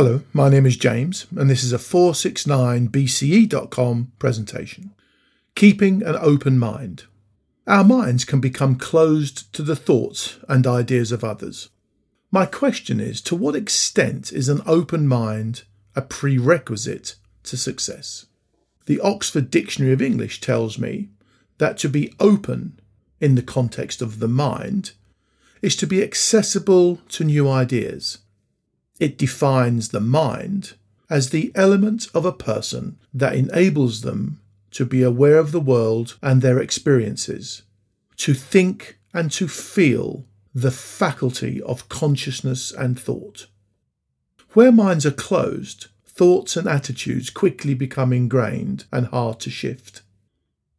Hello, my name is James, and this is a 469bce.com presentation. Keeping an open mind. Our minds can become closed to the thoughts and ideas of others. My question is to what extent is an open mind a prerequisite to success? The Oxford Dictionary of English tells me that to be open in the context of the mind is to be accessible to new ideas it defines the mind as the element of a person that enables them to be aware of the world and their experiences, to think and to feel the faculty of consciousness and thought. Where minds are closed, thoughts and attitudes quickly become ingrained and hard to shift.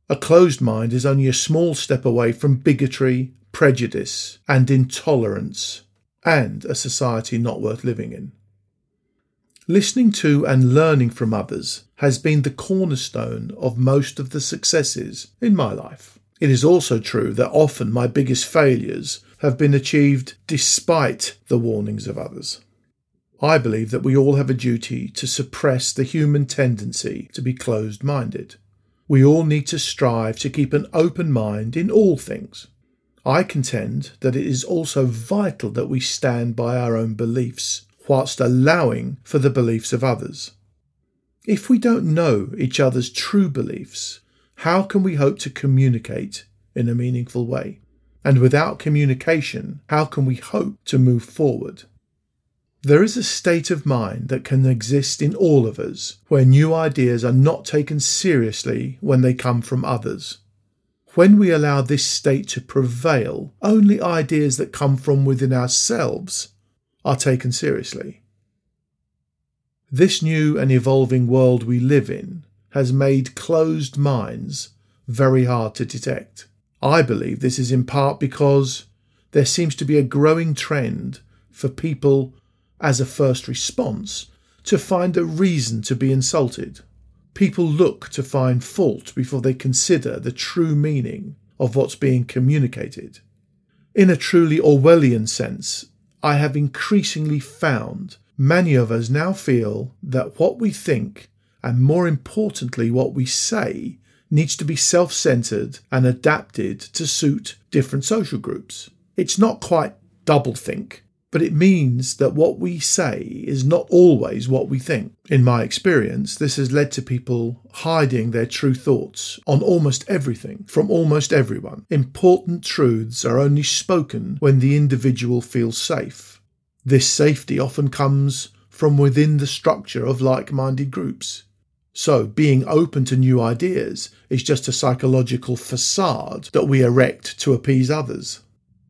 A closed mind is only a small step away from bigotry, prejudice, and intolerance and a society not worth living in. Listening to and learning from others has been the cornerstone of most of the successes in my life. It is also true that often my biggest failures have been achieved despite the warnings of others. I believe that we all have a duty to suppress the human tendency to be closed minded. We all need to strive to keep an open mind in all things. I contend that it is also vital that we stand by our own beliefs, whilst allowing for the beliefs of others. If we don't know each other's true beliefs, how can we hope to communicate in a meaningful way? And without communication, how can we hope to move forward? There is a state of mind that can exist in all of us where new ideas are not taken seriously when they come from others. When we allow this state to prevail, only ideas that come from within ourselves are taken seriously. This new and evolving world we live in has made closed minds very hard to detect. I believe this is in part because there seems to be a growing trend for people, as a first response, to find a reason to be insulted people look to find fault before they consider the true meaning of what's being communicated. In a truly Orwellian sense, I have increasingly found many of us now feel that what we think, and more importantly, what we say, needs to be self centered and adapted to suit different social groups. It's not quite doublethink, but it means that what we say is not always what we think. In my experience, this has led to people hiding their true thoughts on almost everything from almost everyone. Important truths are only spoken when the individual feels safe. This safety often comes from within the structure of like minded groups. So, being open to new ideas is just a psychological facade that we erect to appease others.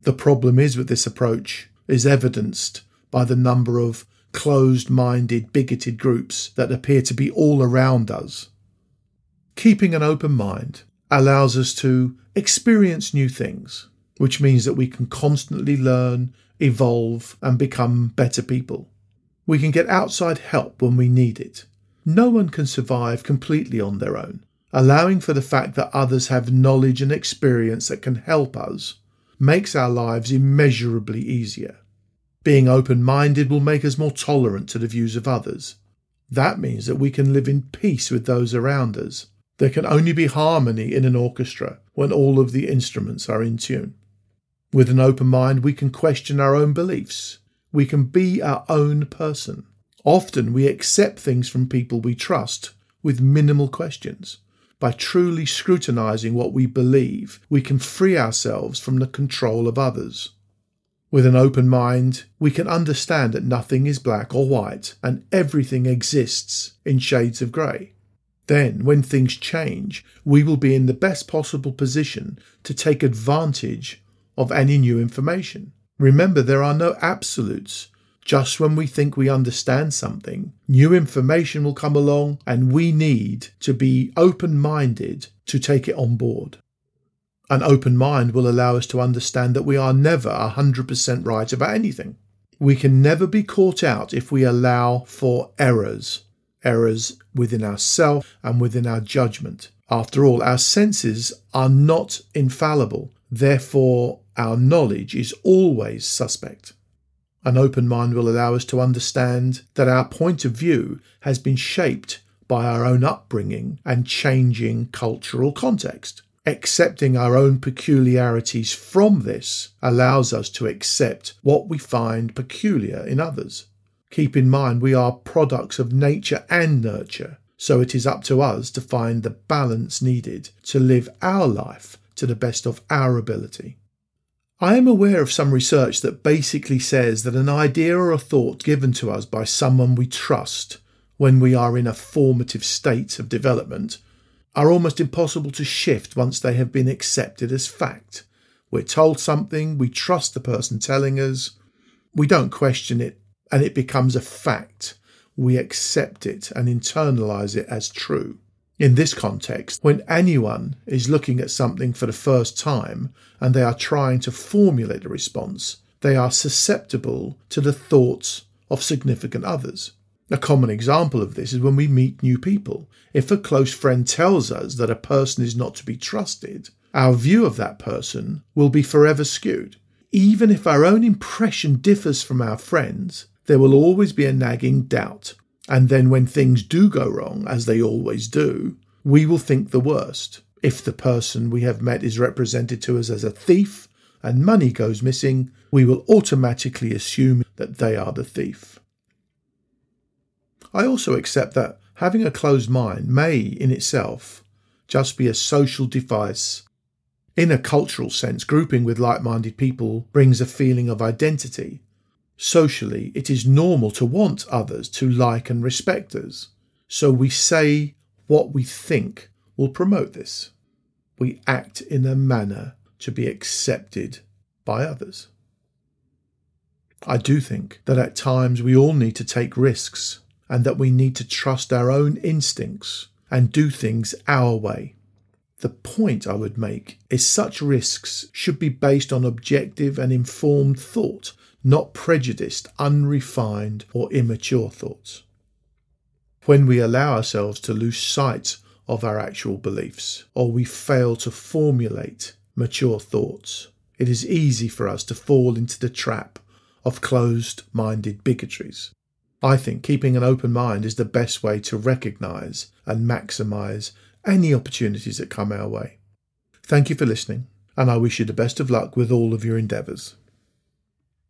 The problem is with this approach is evidenced by the number of closed minded, bigoted groups that appear to be all around us. Keeping an open mind allows us to experience new things, which means that we can constantly learn, evolve, and become better people. We can get outside help when we need it. No one can survive completely on their own. Allowing for the fact that others have knowledge and experience that can help us makes our lives immeasurably easier. Being open minded will make us more tolerant to the views of others. That means that we can live in peace with those around us. There can only be harmony in an orchestra when all of the instruments are in tune. With an open mind, we can question our own beliefs. We can be our own person. Often we accept things from people we trust with minimal questions. By truly scrutinizing what we believe, we can free ourselves from the control of others. With an open mind, we can understand that nothing is black or white and everything exists in shades of grey. Then, when things change, we will be in the best possible position to take advantage of any new information. Remember, there are no absolutes. Just when we think we understand something, new information will come along, and we need to be open minded to take it on board. An open mind will allow us to understand that we are never 100% right about anything. We can never be caught out if we allow for errors, errors within ourselves and within our judgment. After all, our senses are not infallible, therefore, our knowledge is always suspect. An open mind will allow us to understand that our point of view has been shaped by our own upbringing and changing cultural context. Accepting our own peculiarities from this allows us to accept what we find peculiar in others. Keep in mind we are products of nature and nurture, so it is up to us to find the balance needed to live our life to the best of our ability. I am aware of some research that basically says that an idea or a thought given to us by someone we trust when we are in a formative state of development are almost impossible to shift once they have been accepted as fact. We're told something, we trust the person telling us, we don't question it, and it becomes a fact. We accept it and internalize it as true. In this context, when anyone is looking at something for the first time and they are trying to formulate a response, they are susceptible to the thoughts of significant others. A common example of this is when we meet new people. If a close friend tells us that a person is not to be trusted, our view of that person will be forever skewed. Even if our own impression differs from our friends, there will always be a nagging doubt and then when things do go wrong, as they always do, we will think the worst. If the person we have met is represented to us as a thief and money goes missing, we will automatically assume that they are the thief. I also accept that having a closed mind may, in itself, just be a social device. In a cultural sense, grouping with like minded people brings a feeling of identity Socially, it is normal to want others to like and respect us, so we say what we think will promote this. We act in a manner to be accepted by others. I do think that at times we all need to take risks and that we need to trust our own instincts and do things our way. The point I would make is such risks should be based on objective and informed thought not prejudiced, unrefined, or immature thoughts. When we allow ourselves to lose sight of our actual beliefs, or we fail to formulate mature thoughts, it is easy for us to fall into the trap of closed minded bigotries. I think keeping an open mind is the best way to recognise and maximise any opportunities that come our way. Thank you for listening, and I wish you the best of luck with all of your endeavours.